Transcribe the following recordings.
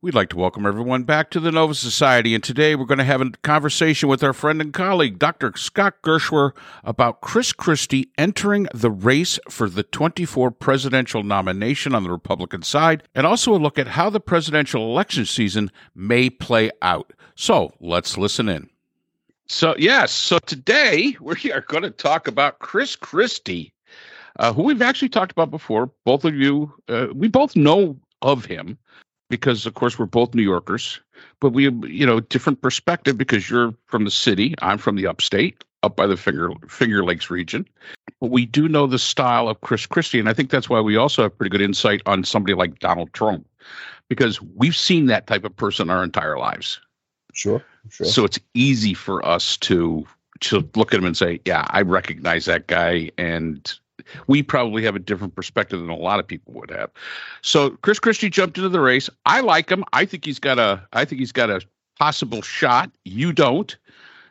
We'd like to welcome everyone back to the Nova Society, and today we're going to have a conversation with our friend and colleague, Dr. Scott Gerschwer, about Chris Christie entering the race for the 24 presidential nomination on the Republican side, and also a look at how the presidential election season may play out. So let's listen in. So, yes, so today we are going to talk about Chris Christie, uh, who we've actually talked about before. Both of you, uh, we both know of him because of course we're both New Yorkers, but we you know different perspective because you're from the city, I'm from the upstate, up by the Finger Finger Lakes region. But we do know the style of Chris Christie, and I think that's why we also have pretty good insight on somebody like Donald Trump, because we've seen that type of person our entire lives. Sure, sure. So it's easy for us to to look at him and say, "Yeah, I recognize that guy," and we probably have a different perspective than a lot of people would have. So Chris Christie jumped into the race. I like him. I think he's got a. I think he's got a possible shot. You don't.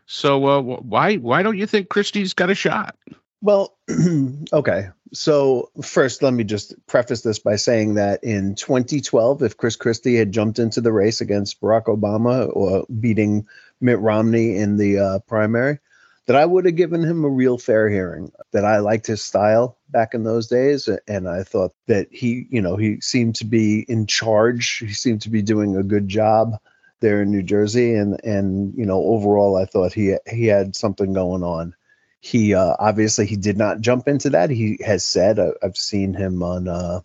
So uh, why why don't you think Christie's got a shot? Well, okay. So first, let me just preface this by saying that in 2012, if Chris Christie had jumped into the race against Barack Obama or beating Mitt Romney in the uh, primary, that I would have given him a real fair hearing. That I liked his style back in those days, and I thought that he, you know, he seemed to be in charge. He seemed to be doing a good job there in New Jersey, and and you know, overall, I thought he he had something going on. He uh, obviously he did not jump into that. He has said I, have seen him on. Uh,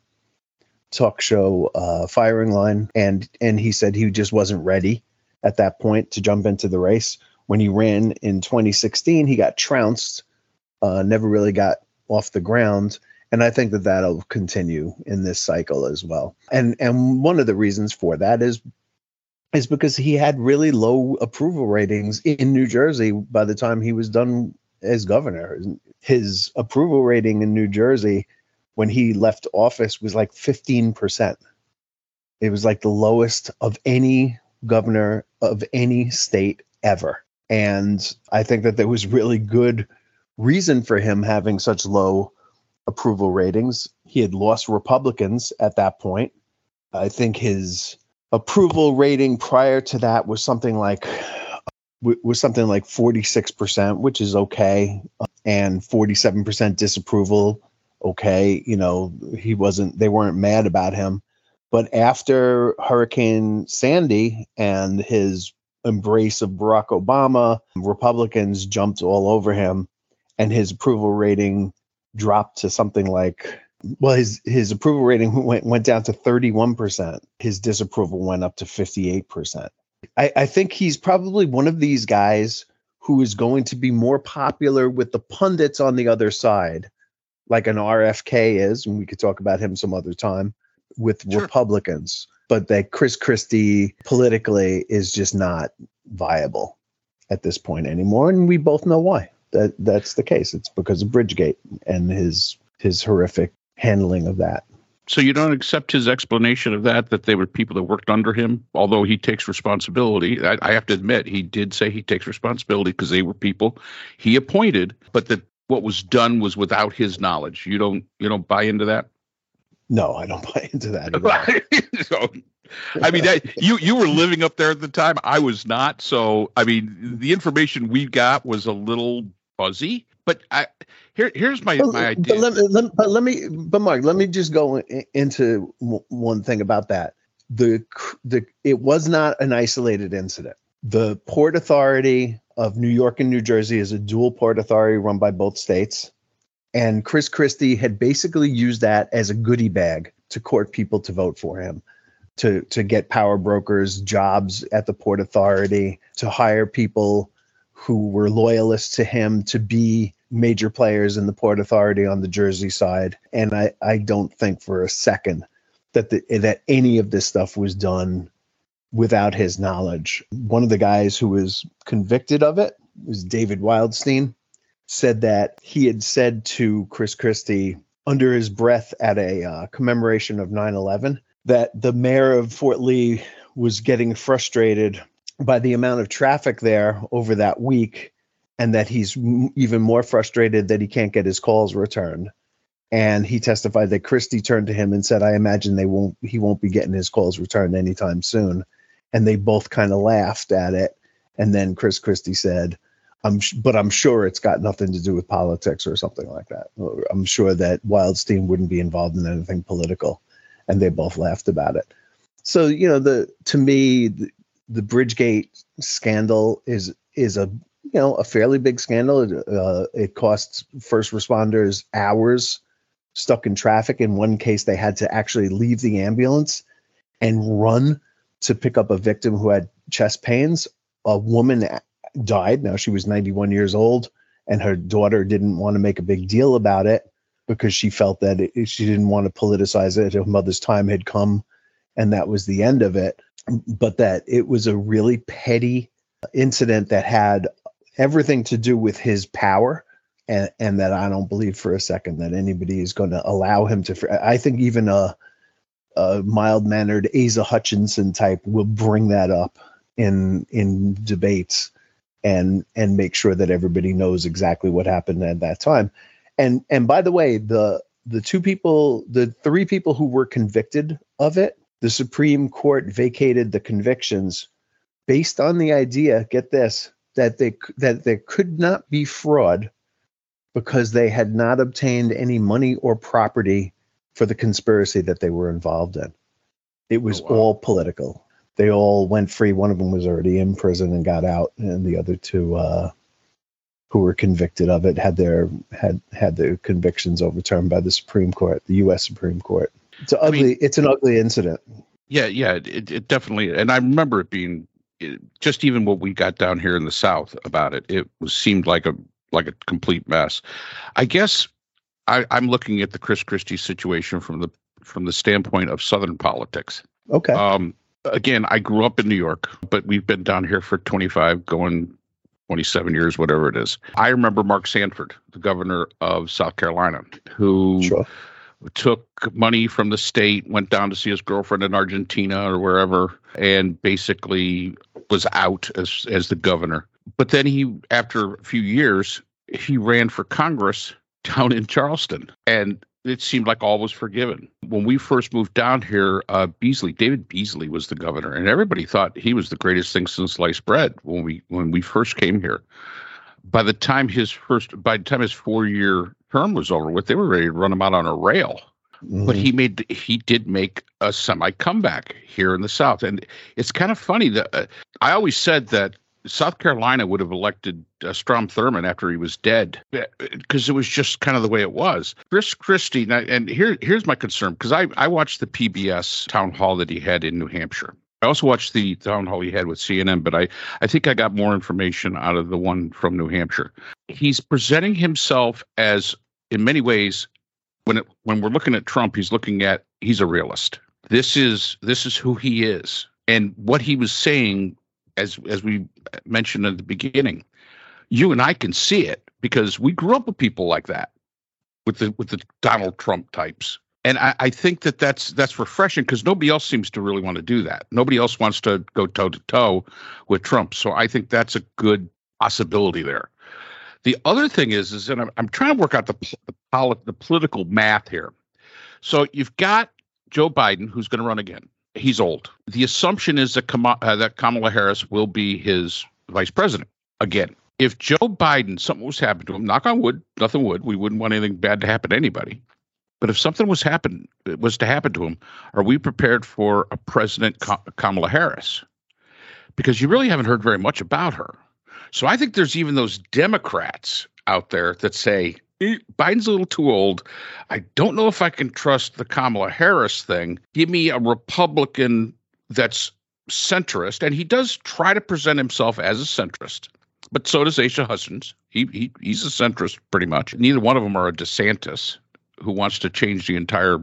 talk show uh, firing line and and he said he just wasn't ready at that point to jump into the race when he ran in 2016, he got trounced, uh, never really got off the ground. And I think that that'll continue in this cycle as well. And and one of the reasons for that is is because he had really low approval ratings in New Jersey by the time he was done as governor. His approval rating in New Jersey when he left office was like 15%. It was like the lowest of any governor of any state ever. And I think that there was really good reason for him having such low approval ratings. He had lost Republicans at that point. I think his approval rating prior to that was something like was something like 46%, which is okay, and 47% disapproval, okay. You know, he wasn't they weren't mad about him. But after Hurricane Sandy and his embrace of Barack Obama. Republicans jumped all over him, and his approval rating dropped to something like well his his approval rating went went down to 31%. His disapproval went up to 58%. I, I think he's probably one of these guys who is going to be more popular with the pundits on the other side, like an RFK is, and we could talk about him some other time, with sure. Republicans but that Chris Christie politically is just not viable at this point anymore, and we both know why. That that's the case. It's because of Bridgegate and his his horrific handling of that. So you don't accept his explanation of that that they were people that worked under him, although he takes responsibility. I, I have to admit he did say he takes responsibility because they were people he appointed, but that what was done was without his knowledge. You don't you don't buy into that? No, I don't buy into that. so, I mean, that, you you were living up there at the time. I was not. So, I mean, the information we got was a little fuzzy. But I here here's my my idea. But let, let, but let me, but Mark, let me just go in, into one thing about that. The the it was not an isolated incident. The Port Authority of New York and New Jersey is a dual port authority run by both states. And Chris Christie had basically used that as a goodie bag to court people to vote for him, to, to get power brokers jobs at the Port Authority, to hire people who were loyalists to him to be major players in the Port Authority on the Jersey side. And I, I don't think for a second that the, that any of this stuff was done without his knowledge. One of the guys who was convicted of it was David Wildstein said that he had said to Chris Christie under his breath at a uh, commemoration of 9 11 that the mayor of Fort Lee was getting frustrated by the amount of traffic there over that week and that he's m- even more frustrated that he can't get his calls returned and he testified that Christie turned to him and said, "I imagine they won't he won't be getting his calls returned anytime soon." And they both kind of laughed at it. And then Chris Christie said, "I'm but I'm sure it's got nothing to do with politics or something like that. I'm sure that Wildstein wouldn't be involved in anything political." And they both laughed about it. So you know the to me the, the Bridgegate scandal is is a you know a fairly big scandal. Uh, it costs first responders hours stuck in traffic. In one case, they had to actually leave the ambulance and run to pick up a victim who had chest pains. A woman died. Now she was 91 years old, and her daughter didn't want to make a big deal about it because she felt that it, she didn't want to politicize it. Her mother's time had come, and that was the end of it. But that it was a really petty incident that had everything to do with his power and and that I don't believe for a second that anybody is going to allow him to. I think even a, a mild mannered Asa Hutchinson type will bring that up in in debates and and make sure that everybody knows exactly what happened at that time. And and by the way, the the two people, the three people who were convicted of it, the Supreme Court vacated the convictions based on the idea. Get this that they that there could not be fraud because they had not obtained any money or property for the conspiracy that they were involved in. It was oh, wow. all political. They all went free. One of them was already in prison and got out, and the other two, uh, who were convicted of it, had their had had their convictions overturned by the Supreme Court, the U.S. Supreme Court. It's ugly. I mean, it's an ugly incident. Yeah, yeah, it, it definitely. And I remember it being just even what we got down here in the South about it. It was seemed like a like a complete mess. I guess I, I'm looking at the Chris Christie situation from the from the standpoint of Southern politics. Okay. Um, again, I grew up in New York, but we've been down here for 25, going 27 years, whatever it is. I remember Mark Sanford, the governor of South Carolina, who sure. took money from the state, went down to see his girlfriend in Argentina or wherever, and basically was out as as the governor but then he, after a few years, he ran for Congress down in Charleston, and it seemed like all was forgiven. When we first moved down here, uh, Beasley, David Beasley, was the governor, and everybody thought he was the greatest thing since sliced bread when we when we first came here. By the time his first, by the time his four year term was over with, they were ready to run him out on a rail. Mm-hmm. But he made he did make a semi comeback here in the South, and it's kind of funny that uh, I always said that South Carolina would have elected uh, Strom Thurmond after he was dead because it was just kind of the way it was. Chris Christie, and here here's my concern because I, I watched the PBS town hall that he had in New Hampshire. I also watched the town hall he had with CNN, but I, I think I got more information out of the one from New Hampshire. He's presenting himself as, in many ways, when it, when we're looking at Trump, he's looking at he's a realist. This is this is who he is, and what he was saying as as we mentioned at the beginning, you and I can see it because we grew up with people like that, with the with the Donald Trump types. And I, I think that that's that's refreshing because nobody else seems to really want to do that. Nobody else wants to go toe to toe with Trump. So I think that's a good possibility there. The other thing is, is that I'm, I'm trying to work out the the, the political math here. So you've got Joe Biden, who's going to run again he's old. The assumption is that, Kam- uh, that Kamala Harris will be his vice president again. If Joe Biden, something was happening to him, knock on wood, nothing would, we wouldn't want anything bad to happen to anybody. But if something was happen was to happen to him, are we prepared for a President Kamala Harris? Because you really haven't heard very much about her. So I think there's even those Democrats out there that say, Biden's a little too old. I don't know if I can trust the Kamala Harris thing. Give me a Republican that's centrist, and he does try to present himself as a centrist. But so does Asa Hutchins. He, he he's a centrist pretty much. Neither one of them are a DeSantis who wants to change the entire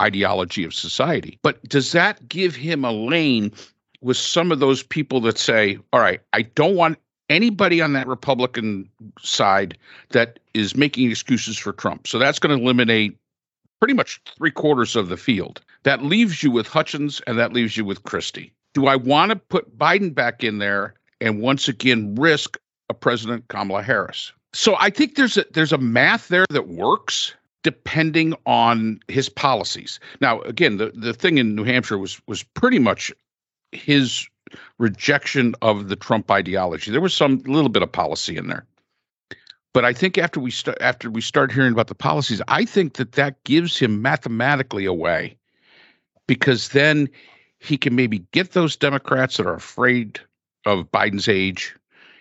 ideology of society. But does that give him a lane with some of those people that say, all right, I don't want anybody on that Republican side that is making excuses for Trump. So that's going to eliminate pretty much three quarters of the field. That leaves you with Hutchins and that leaves you with Christie. Do I want to put Biden back in there and once again risk a President Kamala Harris? So I think there's a there's a math there that works. depending on his policies. Now, again, the, the thing in New Hampshire was was pretty much his rejection of the Trump ideology. There was some little bit of policy in there. But I think after we start after we start hearing about the policies, I think that that gives him mathematically away, because then he can maybe get those Democrats that are afraid of Biden's age.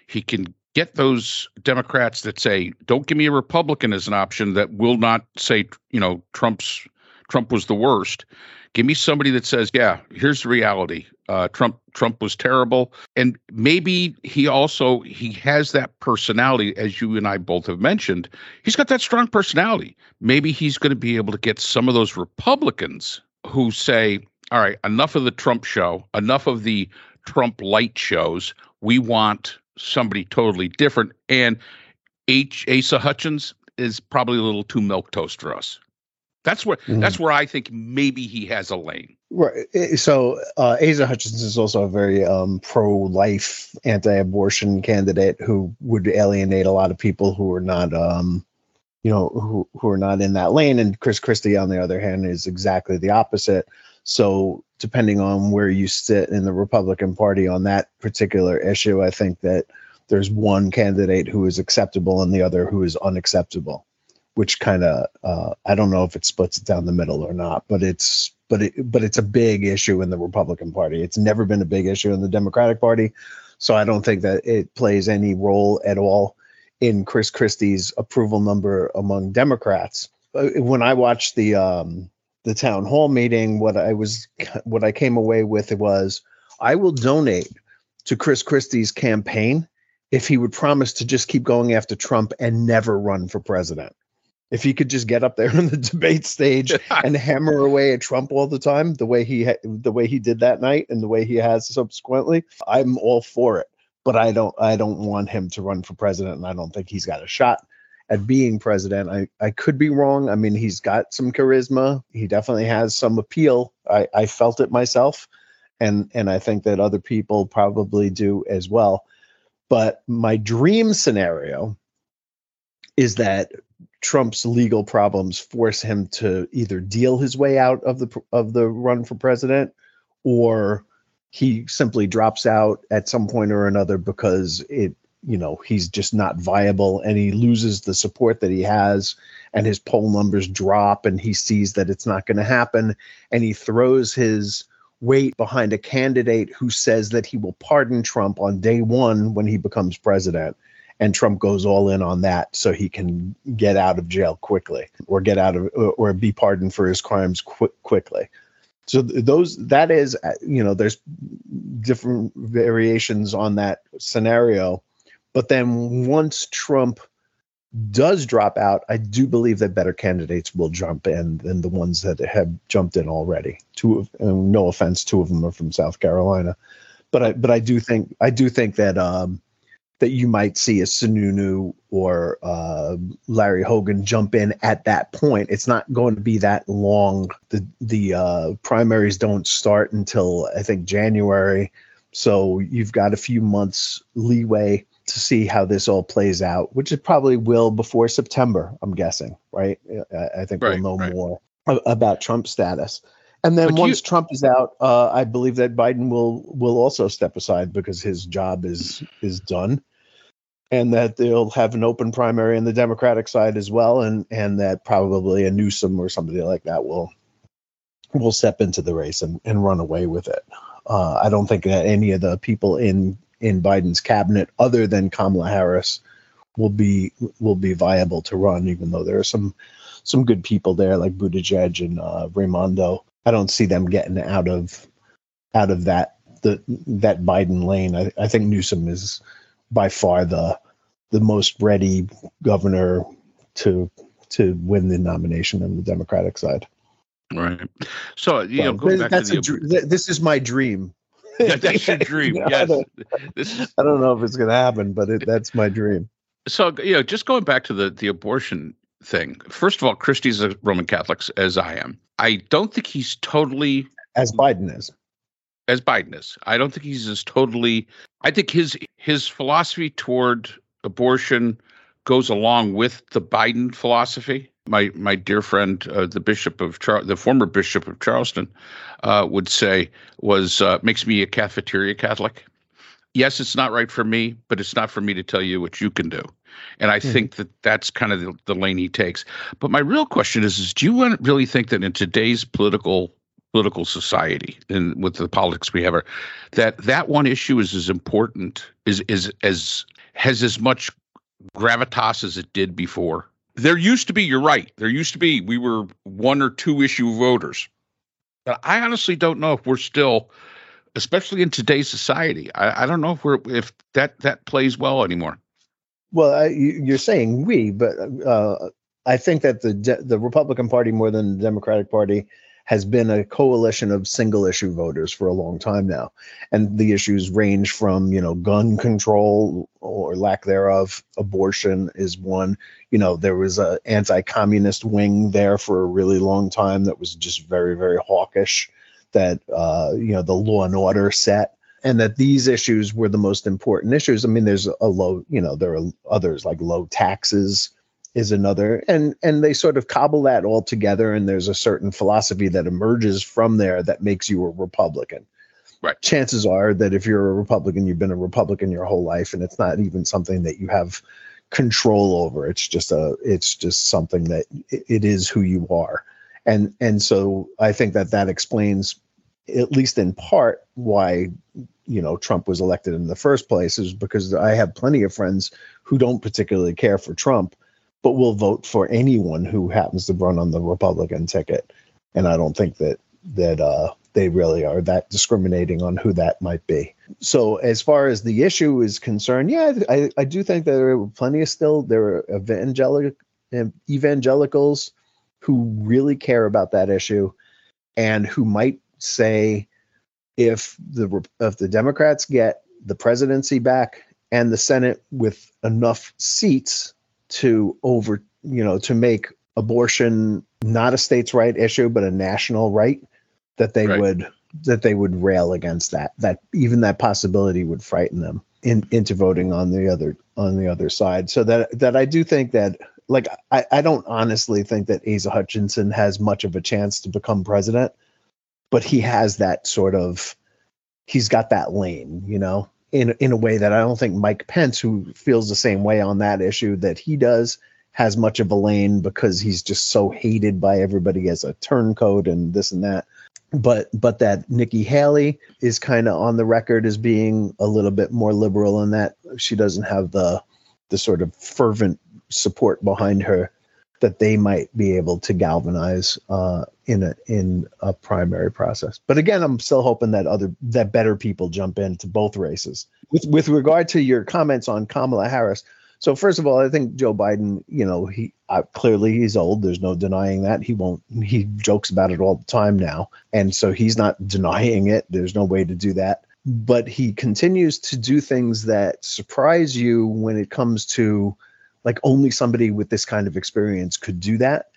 He can get those Democrats that say, "Don't give me a Republican as an option that will not say, you know, Trump's Trump was the worst." Give me somebody that says, "Yeah, here's the reality. Uh, Trump Trump was terrible," and maybe he also he has that personality, as you and I both have mentioned. He's got that strong personality. Maybe he's going to be able to get some of those Republicans who say, "All right, enough of the Trump show, enough of the Trump light shows. We want somebody totally different." And H. Asa Hutchins is probably a little too milk toast for us. That's where mm-hmm. that's where I think maybe he has a lane. Right. So uh, Asa Hutchins is also a very um, pro-life, anti-abortion candidate who would alienate a lot of people who are not, um, you know, who who are not in that lane. And Chris Christie, on the other hand, is exactly the opposite. So depending on where you sit in the Republican Party on that particular issue, I think that there's one candidate who is acceptable and the other who is unacceptable which kind of uh, I don't know if it splits it down the middle or not, but it's but it but it's a big issue in the Republican Party. It's never been a big issue in the Democratic Party, so I don't think that it plays any role at all in Chris Christie's approval number among Democrats. Uh, when I watched the um, the town hall meeting, what I was what I came away with was I will donate to Chris Christie's campaign if he would promise to just keep going after Trump and never run for president if he could just get up there on the debate stage and hammer away at Trump all the time, the way he ha- the way he did that night and the way he has subsequently, I'm all for it. But I don't I don't want him to run for president, and I don't think he's got a shot at being president. I, I could be wrong. I mean, he's got some charisma. He definitely has some appeal. I, I felt it myself, and and I think that other people probably do as well. But my dream scenario is that Trump's legal problems force him to either deal his way out of the of the run for president or he simply drops out at some point or another because it you know he's just not viable and he loses the support that he has and his poll numbers drop and he sees that it's not going to happen. And he throws his weight behind a candidate who says that he will pardon Trump on day 1 when he becomes president and Trump goes all in on that so he can get out of jail quickly or get out of or be pardoned for his crimes qu- quickly. So those that is you know there's different variations on that scenario, but then once Trump does drop out, I do believe that better candidates will jump in than the ones that have jumped in already. Two of no offense, two of them are from South Carolina, but I but I do think I do think that um, that you might see a Sununu or uh, Larry Hogan jump in at that point. It's not going to be that long. The the uh, primaries don't start until I think January, so you've got a few months leeway to see how this all plays out, which it probably will before September. I'm guessing, right? I, I think right, we'll know right. more about Trump's status. And then but once you, Trump is out, uh, I believe that Biden will will also step aside because his job is is done and that they'll have an open primary on the Democratic side as well, and and that probably a Newsom or somebody like that will will step into the race and, and run away with it. Uh, I don't think that any of the people in in Biden's cabinet, other than Kamala Harris, will be will be viable to run, even though there are some some good people there like Buttigieg and uh, Raimondo. I don't see them getting out of out of that the that Biden lane. I, I think Newsom is by far the the most ready governor to to win the nomination on the Democratic side. Right. So you know, going back to the, dr- this is my dream. Yeah, that's your dream. yes. I don't, this is, I don't know if it's going to happen, but it, that's my dream. So you know, just going back to the the abortion thing. First of all, Christie's a Roman Catholic, as I am. I don't think he's totally as Biden is. As Biden is, I don't think he's as totally. I think his his philosophy toward abortion goes along with the Biden philosophy. My my dear friend, uh, the bishop of Char- the former bishop of Charleston, uh, would say was uh, makes me a cafeteria Catholic. Yes, it's not right for me, but it's not for me to tell you what you can do. And I mm-hmm. think that that's kind of the, the, lane he takes. But my real question is: Is do you really think that in today's political political society and with the politics we have, that that one issue is as important is is as has as much gravitas as it did before? There used to be. You're right. There used to be. We were one or two issue voters. But I honestly don't know if we're still especially in today's society. I, I don't know if we're if that that plays well anymore. Well, I, you're saying we, but uh, I think that the the Republican Party more than the Democratic Party has been a coalition of single issue voters for a long time now. And the issues range from, you know, gun control or lack thereof, abortion is one. You know, there was a anti-communist wing there for a really long time that was just very, very hawkish that uh, you know the law and order set and that these issues were the most important issues. I mean there's a low you know there are others like low taxes is another and and they sort of cobble that all together and there's a certain philosophy that emerges from there that makes you a republican. Right. Chances are that if you're a republican you've been a republican your whole life and it's not even something that you have control over. It's just a it's just something that it is who you are. And and so i think that that explains at least in part why you know Trump was elected in the first place is because I have plenty of friends who don't particularly care for Trump but will vote for anyone who happens to run on the Republican ticket and I don't think that that uh, they really are that discriminating on who that might be. So as far as the issue is concerned, yeah, I, I do think there are plenty of still there are evangelic evangelicals who really care about that issue and who might say if the if the Democrats get the presidency back and the Senate with enough seats to over you know to make abortion not a states' right issue but a national right that they right. would that they would rail against that that even that possibility would frighten them in, into voting on the other on the other side so that that I do think that like I, I don't honestly think that Asa Hutchinson has much of a chance to become president but he has that sort of he's got that lane, you know, in in a way that I don't think Mike Pence, who feels the same way on that issue that he does, has much of a lane because he's just so hated by everybody as a turncoat and this and that. But but that Nikki Haley is kind of on the record as being a little bit more liberal in that she doesn't have the the sort of fervent support behind her that they might be able to galvanize uh, in a in a primary process. But again, I'm still hoping that other that better people jump into both races. With with regard to your comments on Kamala Harris, so first of all, I think Joe Biden, you know, he uh, clearly he's old. There's no denying that. He won't. He jokes about it all the time now, and so he's not denying it. There's no way to do that. But he continues to do things that surprise you when it comes to like only somebody with this kind of experience could do that.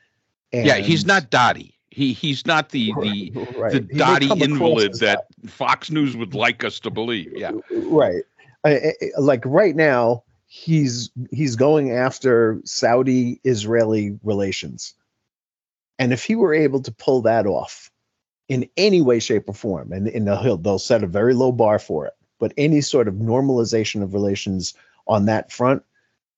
And yeah, he's not Dottie. He he's not the the right. the Dottie invalid that Fox News would like us to believe. Yeah, right. I, I, like right now, he's he's going after Saudi Israeli relations, and if he were able to pull that off in any way, shape, or form, and, and they'll they'll set a very low bar for it, but any sort of normalization of relations on that front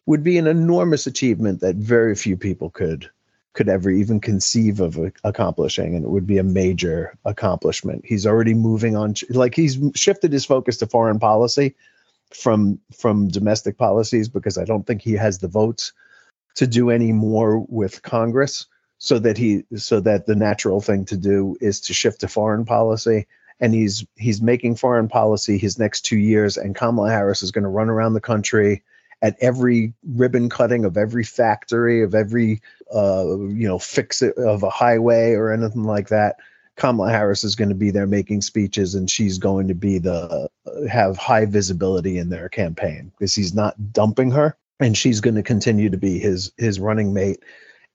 would be an enormous achievement that very few people could could ever even conceive of accomplishing and it would be a major accomplishment. He's already moving on like he's shifted his focus to foreign policy from from domestic policies because i don't think he has the votes to do any more with congress so that he so that the natural thing to do is to shift to foreign policy. And he's he's making foreign policy his next 2 years and Kamala Harris is going to run around the country at every ribbon cutting of every factory of every uh, you know fix it of a highway or anything like that kamala harris is going to be there making speeches and she's going to be the have high visibility in their campaign because he's not dumping her and she's going to continue to be his his running mate.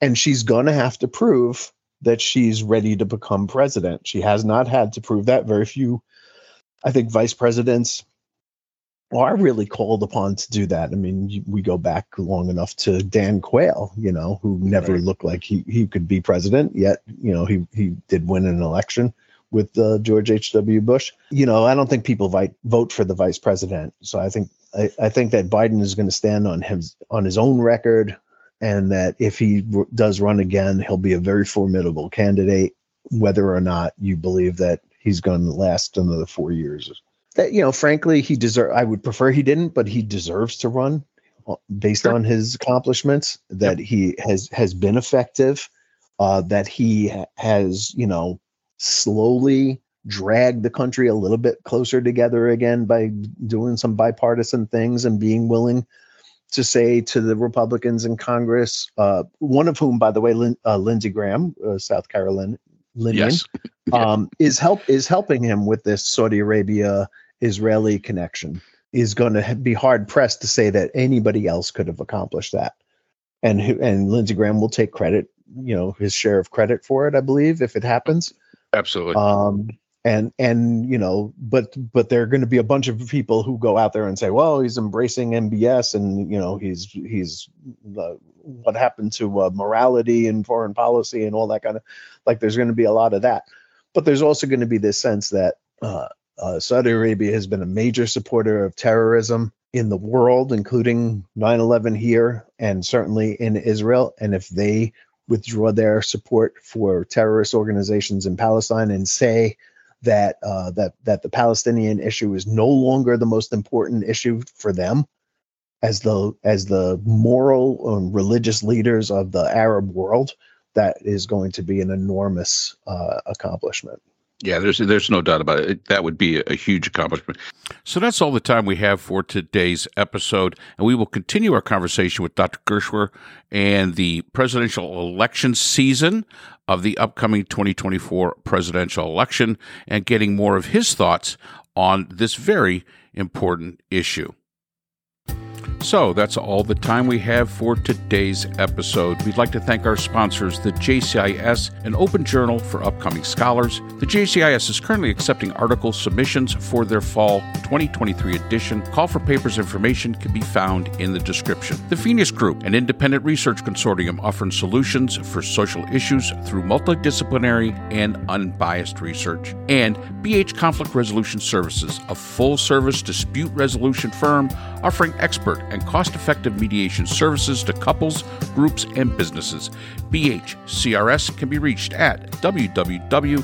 And she's going to have to prove that she's ready to become president. She has not had to prove that. Very few i think vice presidents are really called upon to do that. I mean, we go back long enough to Dan Quayle, you know, who never right. looked like he, he could be president, yet, you know, he, he did win an election with uh, George H.W. Bush. You know, I don't think people vi- vote for the vice president. So I think I, I think that Biden is going to stand on his on his own record, and that if he r- does run again, he'll be a very formidable candidate, whether or not you believe that he's going to last another four years that you know frankly he deserve i would prefer he didn't but he deserves to run uh, based sure. on his accomplishments that yep. he has has been effective uh, that he has you know slowly dragged the country a little bit closer together again by doing some bipartisan things and being willing to say to the Republicans in Congress, uh, one of whom, by the way, Lin- uh, Lindsey Graham, uh, South Carolina, yes. um, is help is helping him with this Saudi Arabia Israeli connection is going to be hard pressed to say that anybody else could have accomplished that. And and Lindsey Graham will take credit, you know, his share of credit for it, I believe, if it happens. Absolutely. Um, and and you know, but but there are going to be a bunch of people who go out there and say, well, he's embracing MBS, and you know, he's he's the what happened to uh, morality and foreign policy and all that kind of like. There's going to be a lot of that, but there's also going to be this sense that uh, uh, Saudi Arabia has been a major supporter of terrorism in the world, including 9 11 here and certainly in Israel. And if they withdraw their support for terrorist organizations in Palestine and say that uh, that that the Palestinian issue is no longer the most important issue for them as the as the moral and religious leaders of the Arab world, that is going to be an enormous uh, accomplishment. Yeah, there's there's no doubt about it. That would be a huge accomplishment. So that's all the time we have for today's episode, and we will continue our conversation with Dr. Gerschwer and the presidential election season of the upcoming 2024 presidential election, and getting more of his thoughts on this very important issue. So that's all the time we have for today's episode. We'd like to thank our sponsors, the JCIS, an open journal for upcoming scholars. The JCIS is currently accepting article submissions for their fall 2023 edition. Call for papers information can be found in the description. The Phineas Group, an independent research consortium offering solutions for social issues through multidisciplinary and unbiased research. And BH Conflict Resolution Services, a full service dispute resolution firm offering expert and cost effective mediation services to couples, groups, and businesses. BHCRS can be reached at www.bhcrs.com.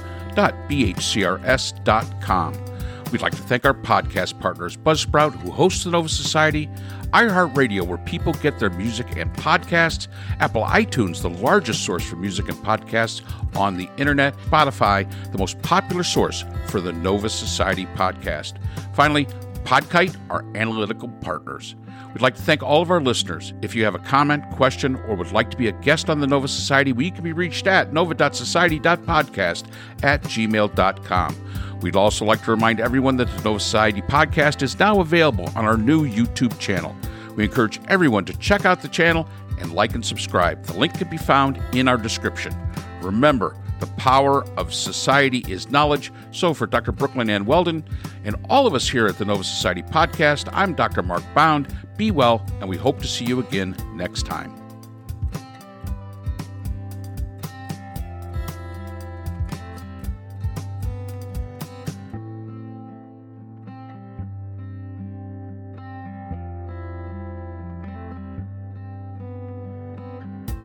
We'd like to thank our podcast partners, Buzzsprout, who hosts the Nova Society, iHeartRadio, where people get their music and podcasts, Apple iTunes, the largest source for music and podcasts on the internet, Spotify, the most popular source for the Nova Society podcast. Finally, Podkite, our analytical partners. We'd like to thank all of our listeners. If you have a comment, question, or would like to be a guest on the Nova Society, we can be reached at nova.society.podcast at gmail.com. We'd also like to remind everyone that the Nova Society podcast is now available on our new YouTube channel. We encourage everyone to check out the channel and like and subscribe. The link can be found in our description. Remember, the power of society is knowledge. So, for Dr. Brooklyn Ann Weldon and all of us here at the Nova Society podcast, I'm Dr. Mark Bound. Be well, and we hope to see you again next time.